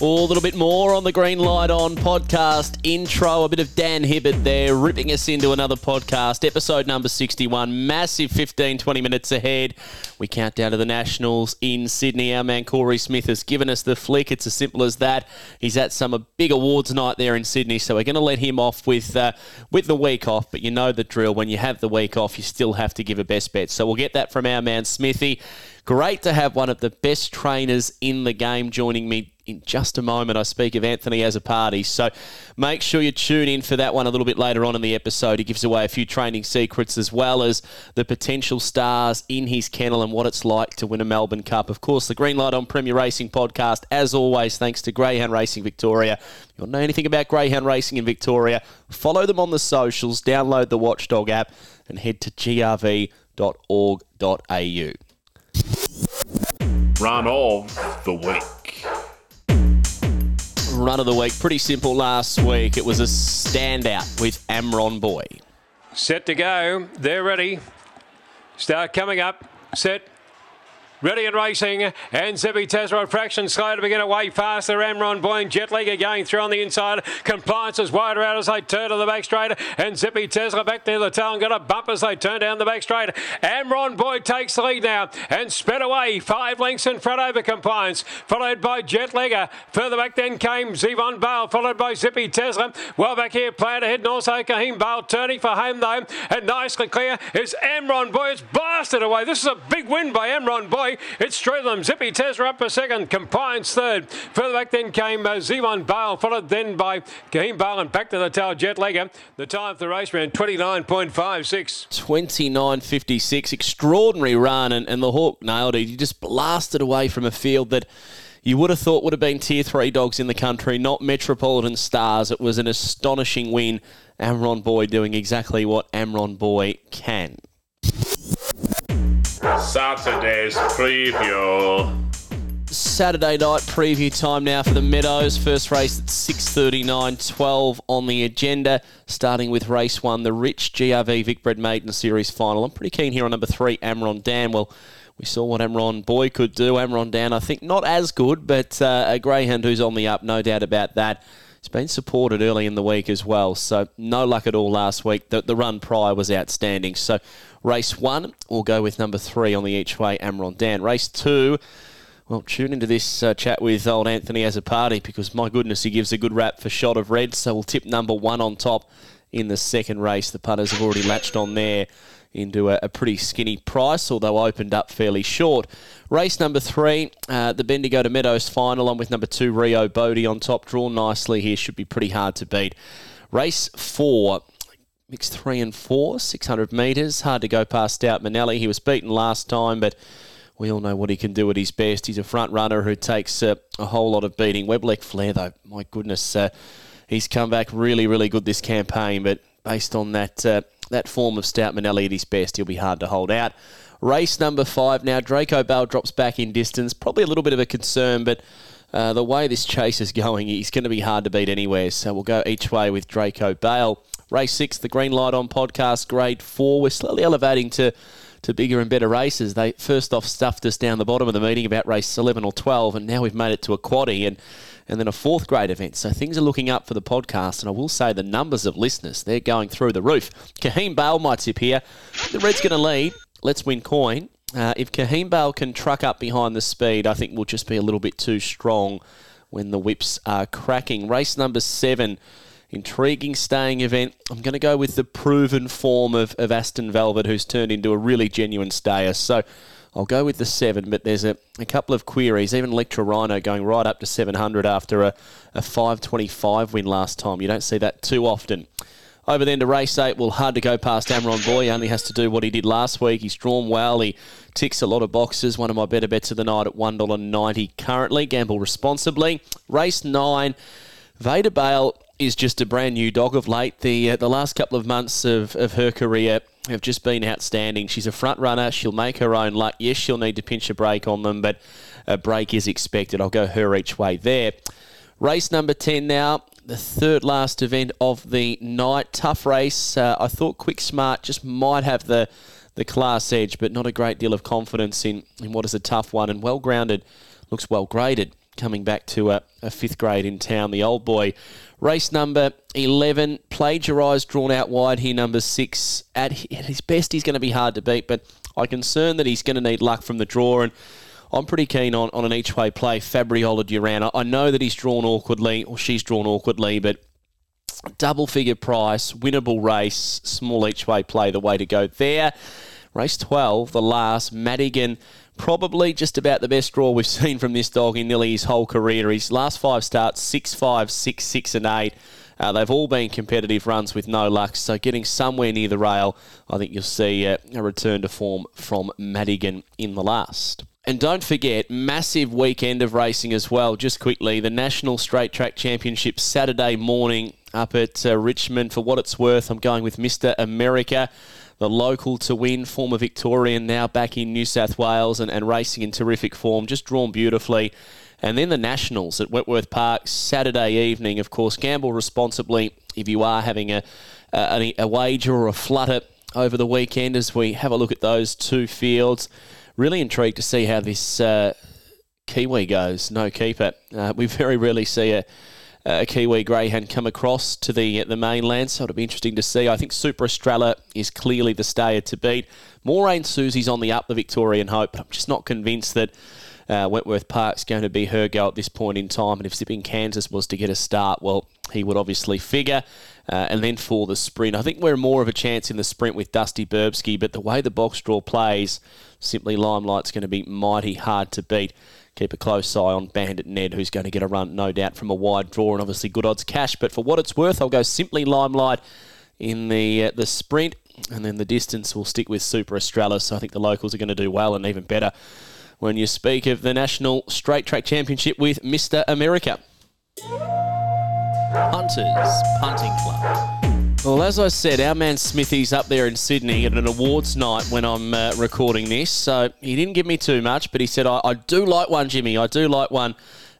A little bit more on the Green Light On podcast intro. A bit of Dan Hibbert there, ripping us into another podcast, episode number 61. Massive 15, 20 minutes ahead. We count down to the Nationals in Sydney. Our man Corey Smith has given us the flick. It's as simple as that. He's at some big awards night there in Sydney, so we're going to let him off with uh, with the week off. But you know the drill. When you have the week off, you still have to give a best bet. So we'll get that from our man Smithy. Great to have one of the best trainers in the game joining me in just a moment. I speak of Anthony Azzopardi. So make sure you tune in for that one a little bit later on in the episode. He gives away a few training secrets as well as the potential stars in his kennel and what it's like to win a Melbourne Cup. Of course, the Green Light on Premier Racing podcast, as always, thanks to Greyhound Racing Victoria. If you want to know anything about Greyhound Racing in Victoria, follow them on the socials, download the Watchdog app, and head to grv.org.au. Run of the week. Run of the week, pretty simple last week. It was a standout with Amron Boy. Set to go. They're ready. Start coming up. Set. Ready and racing, and Zippy Tesla fraction slow to begin away faster. Amron Boy and Jetleague are going through on the inside. Compliance is wider out as they turn to the back straight, and Zippy Tesla back near the tail and got a bump as they turn down the back straight. Amron Boy takes the lead now and sped away five lengths in front over Compliance, followed by Jet Jetleague. Further back then came Zevon Bale, followed by Zippy Tesla. Well back here, playing ahead, and also Kahim Bale turning for home though, and nicely clear is Amron Boy. It's blasted away. This is a big win by Amron It's them. Zippy Tesla up for second. Compliance third. Further back then came uh, Zevon Bale, followed then by Kahim Bale and back to the tail Jet Legger. The time of the race ran 29.56. 29.56. Extraordinary run, and, and the Hawk nailed it. He just blasted away from a field that you would have thought would have been tier three dogs in the country, not Metropolitan Stars. It was an astonishing win. Amron Boy doing exactly what Amron Boy can. Saturday's preview. Saturday night preview time now for the Meadows. First race at 6.39, 12 on the agenda. Starting with race one, the Rich GRV Vicbred Maiden Series final. I'm pretty keen here on number three, Amron Dan. Well, we saw what Amron Boy could do. Amron Dan, I think, not as good, but uh, a greyhound who's on the up, no doubt about that. He's been supported early in the week as well, so no luck at all last week. The, the run prior was outstanding. So race one, we'll go with number three on the each way, Amron Dan. Race two, well, tune into this uh, chat with old Anthony Azzopardi because my goodness, he gives a good rap for shot of red. So we'll tip number one on top in the second race. The punters have already latched on there into a, a, pretty skinny price, although opened up fairly short. Race number three, uh, the Bendigo to Meadows final, on with number two, Rio Bodie on top. Drawn nicely here, should be pretty hard to beat. Race four, Mix three and four, 600 metres. Hard to go past Stout Manelli. He was beaten last time, but we all know what he can do at his best. He's a front runner who takes uh, a whole lot of beating. Webleck Flair, though, my goodness, uh, he's come back really, really good this campaign, but based on that uh, that form of Stout Manelli at his best, he'll be hard to hold out. Race number five now. Draco Bale drops back in distance. Probably a little bit of a concern, but uh, the way this chase is going, he's going to be hard to beat anywhere. So we'll go each way with Draco Bale. Race six, the Green Light on podcast, grade four. We're slowly elevating to to bigger and better races. They first off stuffed us down the bottom of the meeting about race 11 or 12, and now we've made it to a quaddy and, and then a fourth grade event. So things are looking up for the podcast, and I will say the numbers of listeners, they're going through the roof. Kahim Bale might tip here. The Red's going to lead. Let's win coin. Uh, if Kahim Bale can truck up behind the speed, I think we'll just be a little bit too strong when the whips are cracking. Race number seven intriguing staying event. I'm going to go with the proven form of, of Aston Velvet, who's turned into a really genuine stayer. So I'll go with the seven, but there's a, a couple of queries. Even Electra Rhino going right up to 700 after a, a 525 win last time. You don't see that too often. Over then to race eight, well, hard to go past Amron Boy. He only has to do what he did last week. He's drawn well. He ticks a lot of boxes. One of my better bets of the night at $1.90 currently. Gamble responsibly. Race nine, Vader Bale is just a brand new dog of late. The uh, the last couple of months of, of her career have just been outstanding. She's a front runner. She'll make her own luck. Yes, she'll need to pinch a break on them, but a break is expected. I'll go her each way there. Race number 10 now, the third last event of the night. Tough race. Uh, I thought Quick Smart just might have the the class edge, but not a great deal of confidence in, in what is a tough one and well grounded. Looks well graded coming back to a, a, fifth grade in town. The old boy. Race number 11, plagiarised, drawn out wide here, number six. At his best, he's going to be hard to beat, but I'm concerned that he's going to need luck from the draw. And I'm pretty keen on, on an each way play, Fabriola Duran. I know that he's drawn awkwardly, or she's drawn awkwardly, but double figure price, winnable race, small each way play, the way to go there. Race 12, the last, Madigan, probably just about the best draw we've seen from this dog in nearly his whole career. His last five starts, 6 5, 6 6 and 8. Uh, they've all been competitive runs with no luck, so getting somewhere near the rail, I think you'll see uh, a return to form from Madigan in the last. And don't forget, massive weekend of racing as well. Just quickly, the National Straight Track Championship Saturday morning up at uh, Richmond. For what it's worth, I'm going with Mr. America, the local to win, former Victorian, now back in New South Wales and, and racing in terrific form, just drawn beautifully. And then the Nationals at Wentworth Park Saturday evening. Of course, gamble responsibly if you are having a, a, a wager or a flutter over the weekend as we have a look at those two fields really intrigued to see how this uh, Kiwi goes. No keeper. Uh, we very rarely see a, a Kiwi greyhound come across to the the mainland, so it'll be interesting to see. I think Super Estrella is clearly the stayer to beat. Moraine Susie's on the up, the Victorian Hope, but I'm just not convinced that. Uh, Wentworth Park's going to be her go at this point in time. And if Zipping Kansas was to get a start, well, he would obviously figure. Uh, and then for the sprint, I think we're more of a chance in the sprint with Dusty Burbsky, but the way the box draw plays, Simply Limelight's going to be mighty hard to beat. Keep a close eye on Bandit Ned, who's going to get a run, no doubt, from a wide draw and obviously good odds cash. But for what it's worth, I'll go Simply Limelight in the uh, the sprint, and then the distance will stick with Super Australis. So I think the locals are going to do well and even better when you speak of the National Straight Track Championship with Mr. America. Punters Punting Club. Well, as I said, our man Smithy's up there in Sydney at an awards night when I'm uh, recording this. So he didn't give me too much, but he said, I, I do like one, Jimmy. I do like one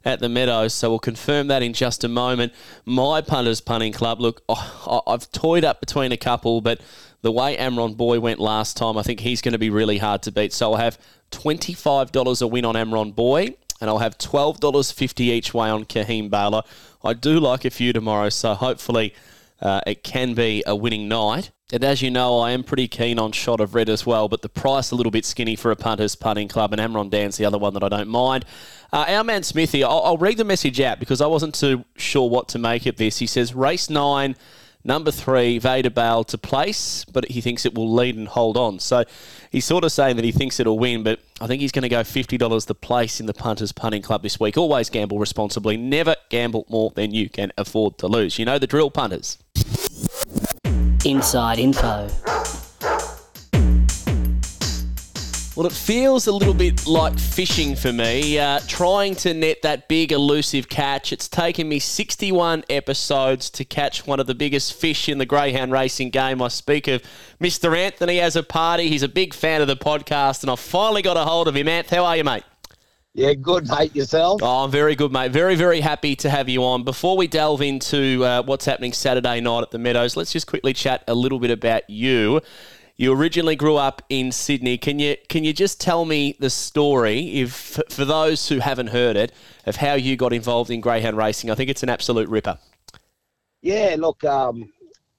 at the Meadows. So we'll confirm that in just a moment. My punters punting club. Look, oh, I've toyed up between a couple, but the way Amron Boy went last time, I think he's going to be really hard to beat. So I'll have $25 a win on Amron Boy, and I'll have $12.50 each way on Kahim Baylor. I do like a few tomorrow, so hopefully uh, it can be a winning night. And as you know, I am pretty keen on Shot of Red as well, but the price a little bit skinny for a punters punting club, and Amron Dan's the other one that I don't mind. Uh, our man Smithy, I'll, I'll read the message out because I wasn't too sure what to make of this. He says, race nine Number three, Vader Bale to place, but he thinks it will lead and hold on. So he's sort of saying that he thinks it'll win, but I think he's going to go $50 the place in the Punters Punting Club this week. Always gamble responsibly. Never gamble more than you can afford to lose. You know the drill, punters. Inside info. Well, it feels a little bit like fishing for me, uh, trying to net that big elusive catch. It's taken me 61 episodes to catch one of the biggest fish in the greyhound racing game. I speak of Mr. Anthony Azzopardi. He's a big fan of the podcast, and I finally got a hold of him. Anth, how are you, mate? Yeah, good, mate. Yourself? Oh, I'm very good, mate. Very, very happy to have you on. Before we delve into uh, what's happening Saturday night at the Meadows, let's just quickly chat a little bit about you. You originally grew up in Sydney. Can you can you just tell me the story, if for those who haven't heard it, of how you got involved in greyhound racing? I think it's an absolute ripper. Yeah, look, um,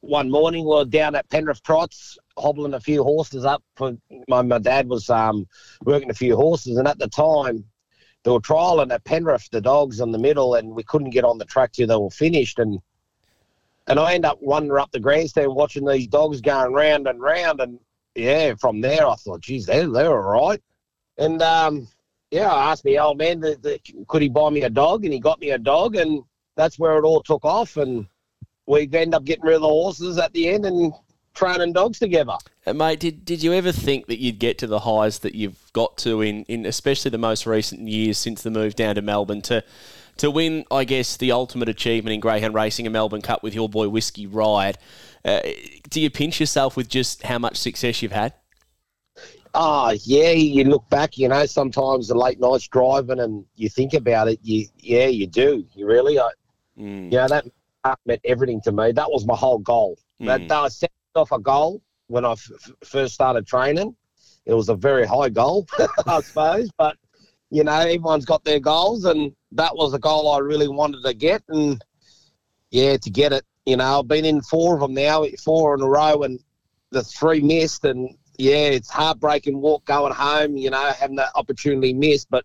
one morning we are down at Penrith Trots, hobbling a few horses up. For my, my dad was um, working a few horses, and at the time they were trialing at Penrith the dogs in the middle, and we couldn't get on the track till they were finished. And and I end up wandering up the grandstand watching these dogs going round and round. And yeah, from there I thought, geez, they're, they're all right. And um, yeah, I asked my old man, that, that, could he buy me a dog? And he got me a dog. And that's where it all took off. And we end up getting rid of the horses at the end and training dogs together. And mate, did, did you ever think that you'd get to the highs that you've got to in, in especially the most recent years since the move down to Melbourne to to win, I guess, the ultimate achievement in greyhound racing, a Melbourne Cup with your boy Whiskey Riot. Uh, do you pinch yourself with just how much success you've had? Oh, yeah, you look back, you know, sometimes the late nights driving and you think about it, you yeah, you do. You really, I, Mm. you know, that meant everything to me. That was my whole goal. That, Mm. that I set off a goal when I f- first started training. It was a very high goal, I suppose, but, you know, everyone's got their goals, and that was a goal I really wanted to get. And, yeah, to get it, you know, I've been in four of them now, four in a row, and the three missed, and yeah, it's heartbreaking walk going home, you know, having that opportunity missed, but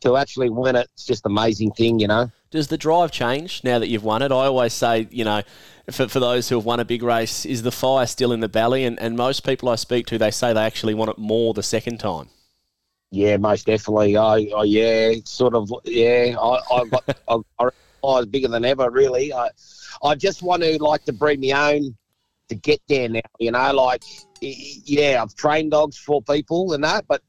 to actually win it, it's just amazing thing, you know. Does the drive change now that you've won it? I always say, you know, for, for those who have won a big race, is the fire still in the belly? And, and most people I speak to, they say they actually want it more the second time. Yeah, most definitely. I, I yeah, sort of, yeah, I, I got, I, I was bigger than ever, really. I, I just want to like to breed my own to get there now, you know, like, yeah, I've trained dogs for people and that, but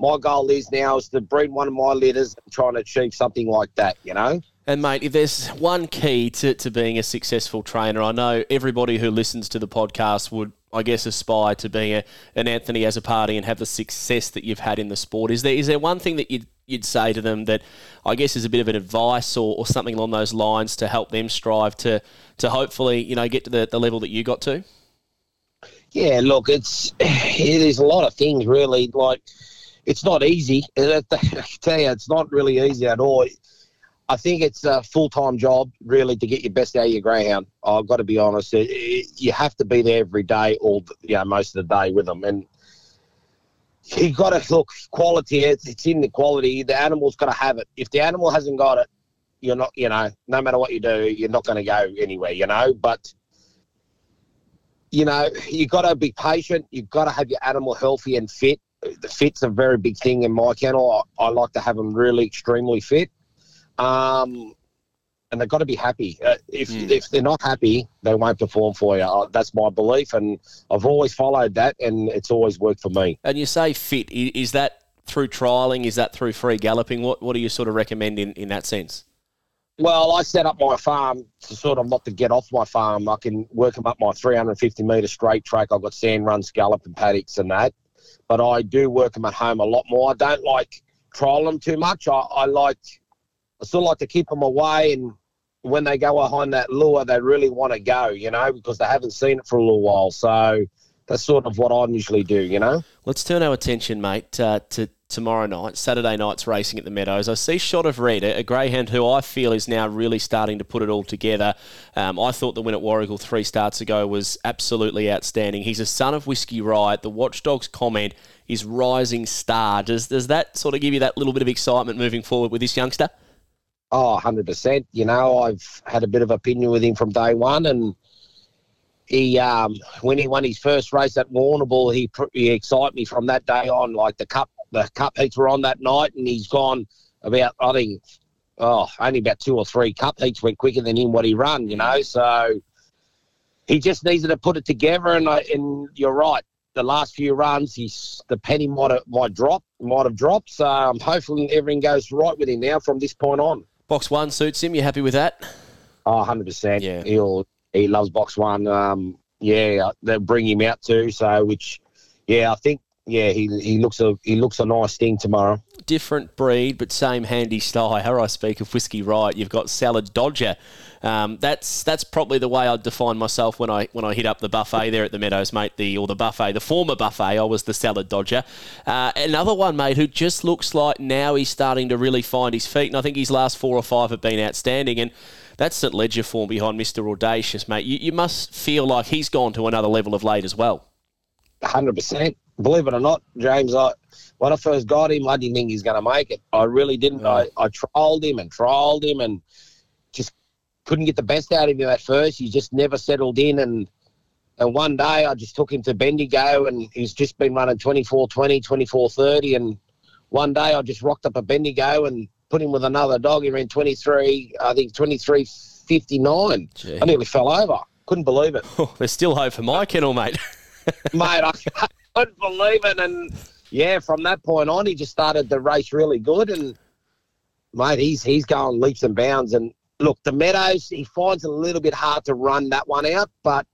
my goal is now is to breed one of my litters and trying to achieve something like that, you know. And mate, if there's one key to, to being a successful trainer, I know everybody who listens to the podcast would, I guess, aspire to be a, an Anthony Azzopardi and have the success that you've had in the sport. Is there is there one thing that you'd you'd say to them that I guess is a bit of an advice or, or something along those lines to help them strive to to hopefully you know get to the, the level that you got to? Yeah, look, it's it is a lot of things really. Like, it's not easy. I tell you, it's not really easy at all. I think it's a full time job really to get your best out of your greyhound. I've got to be honest. It, it, you have to be there every day, all you know, most of the day with them, and you got to look quality. It's, it's in the quality. The animal's got to have it. If the animal hasn't got it, you're not. You know, no matter what you do, you're not going to go anywhere. You know, but you know, you've got to be patient. You've got to have your animal healthy and fit. The fit's a very big thing in my kennel. I, I like to have them really extremely fit. Um, and they've got to be happy. Uh, if if they're not happy, they won't perform for you. Uh, that's my belief, and I've always followed that, and it's always worked for me. And you say fit, is that through trialing? Is that through free galloping? What what do you sort of recommend in, in that sense? Well, I set up my farm to sort of not to get off my farm. I can work them up my 350 metre straight track. I've got sand run, scallop, and paddocks and that. But I do work them at home a lot more. I don't like trial them too much. I, I like, I still like to keep them away. And when they go behind that lure, they really want to go, you know, because they haven't seen it for a little while. So that's sort of what I usually do, you know. Let's turn our attention, mate, uh, to tomorrow night, Saturday night's racing at the Meadows. I see Shot of Red, a greyhound who I feel is now really starting to put it all together. Um, I thought the win at Warragul three starts ago was absolutely outstanding. He's a son of Whiskey Riot. The Watchdogs comment is rising star. Does does that sort of give you that little bit of excitement moving forward with this youngster? Oh, 100%. You know, I've had a bit of opinion with him from day one. And he, um, when he won his first race at Warrnambool, he, he excited me from that day on. Like the cup, the cup heats were on that night, and he's gone about, I think, oh, only about two or three cup heats went quicker than him what he run, you know. So he just needed to put it together. And, I, and you're right. The last few runs, he's the penny might have, might drop, might have dropped. So I'm hoping everything goes right with him now from this point on. Box one suits him. You happy with that? Oh, 100%. Yeah. He'll, he loves box one. Um, yeah, they'll bring him out too. So, which, yeah, I think, yeah, he, he looks a he looks a nice thing tomorrow. different breed, but same handy style. How I speak of Whiskey Riot. You've got Salad Dodger. Um, that's that's probably the way I'd define myself when I when I hit up the buffet there at the Meadows, mate. The or the buffet, the former buffet. I was the Salad Dodger. Uh, another one, mate, who just looks like now he's starting to really find his feet, and I think his last four or five have been outstanding. And that's St Leger form behind Mister Audacious, mate. You, you must feel like he's gone to another level of late as well. 100%. Believe it or not, James, I when I first got him, I didn't think he's going to make it. I really didn't. I, I trialled him and trialled him and just couldn't get the best out of him at first. He just never settled in. And and one day I just took him to Bendigo and he's just been running 24-20, 24-30. And one day I just rocked up a Bendigo and put him with another dog. He ran 23, I think 23-59. Gee. I nearly fell over. Couldn't believe it. Oh, there's still hope for my kennel, mate. mate. I couldn't believe it. And yeah, from that point on, he just started the race really good. And mate, he's he's going leaps and bounds. And look, the Meadows, he finds it a little bit hard to run that one out. But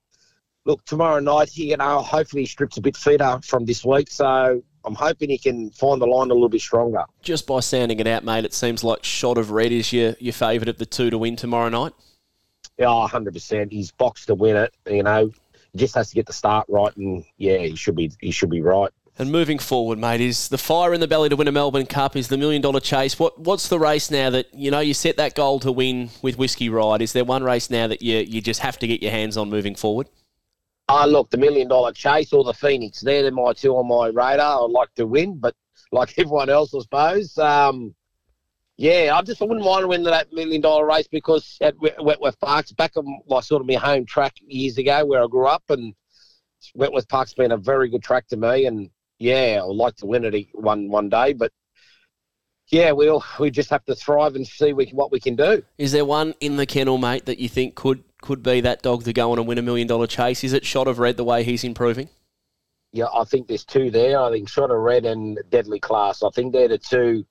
look, tomorrow night, he, you know, hopefully he strips a bit fitter from this week. So I'm hoping he can find the line a little bit stronger. Just by sounding it out, mate, it seems like Shot of Red is your, your favourite of the two to win tomorrow night. Yeah, 100%. He's boxed to win it. You know, he just has to get the start right, and yeah, he should be he should be right. And moving forward, mate, is the fire in the belly to win a Melbourne Cup? Is the million dollar chase? What What's the race now that you know you set that goal to win with Whiskey Riot? Is there one race now that you you just have to get your hands on moving forward? Ah, look, the million dollar chase or the Phoenix. They're my two on my radar. I'd like to win, but like everyone else, I suppose. Um, yeah, I just I wouldn't mind winning that million dollar race because at Wentworth Park's back on my sort of my home track years ago where I grew up, and Wentworth Park's been a very good track to me, and yeah, I'd like to win it one one day, but yeah, we'll we just have to thrive and see we, what we can do. Is there one in the kennel, mate, that you think could could be that dog to go on and win a million dollar chase? Is it Shot of Red the way he's improving? Yeah, I think there's two there. I think Shot of Red and Deadly Class. I think they're the two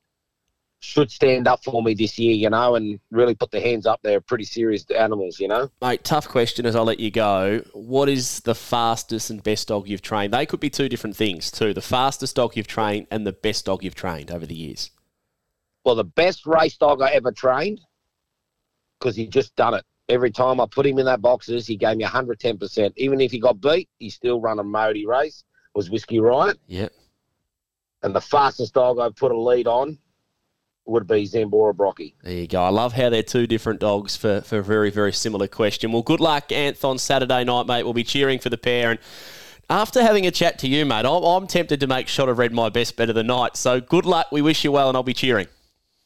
should stand up for me this year, you know, and really put their hands up. They're pretty serious animals, you know. Mate, tough question as I let you go. What is the fastest and best dog you've trained? They could be two different things, too. The fastest dog you've trained and the best dog you've trained over the years. Well, the best race dog I ever trained, because he just done it. Every time I put him in that boxes, he gave me 110%. Even if he got beat, he still run a Modi race, was Whiskey Riot. Yep. And the fastest dog I put a lead on would be Zambora Brockie. There you go. I love how they're two different dogs for, for a very, very similar question. Well, good luck, Anthon, Saturday night, mate. We'll be cheering for the pair. And after having a chat to you, mate, I'm, I'm tempted to make Shot of Red my best bet of the night. So good luck. We wish you well, and I'll be cheering.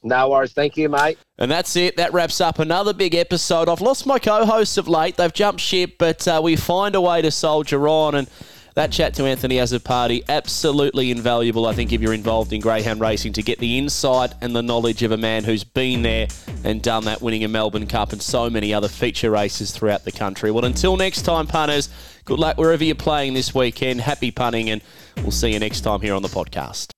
No worries. Thank you, mate. And that's it. That wraps up another big episode. I've lost my co hosts of late. They've jumped ship, but uh, we find a way to soldier on. And that chat to Anthony Azzopardi, absolutely invaluable, I think, if you're involved in greyhound racing, to get the insight and the knowledge of a man who's been there and done that, winning a Melbourne Cup and so many other feature races throughout the country. Well, until next time, punters, good luck wherever you're playing this weekend. Happy punting, and we'll see you next time here on the podcast.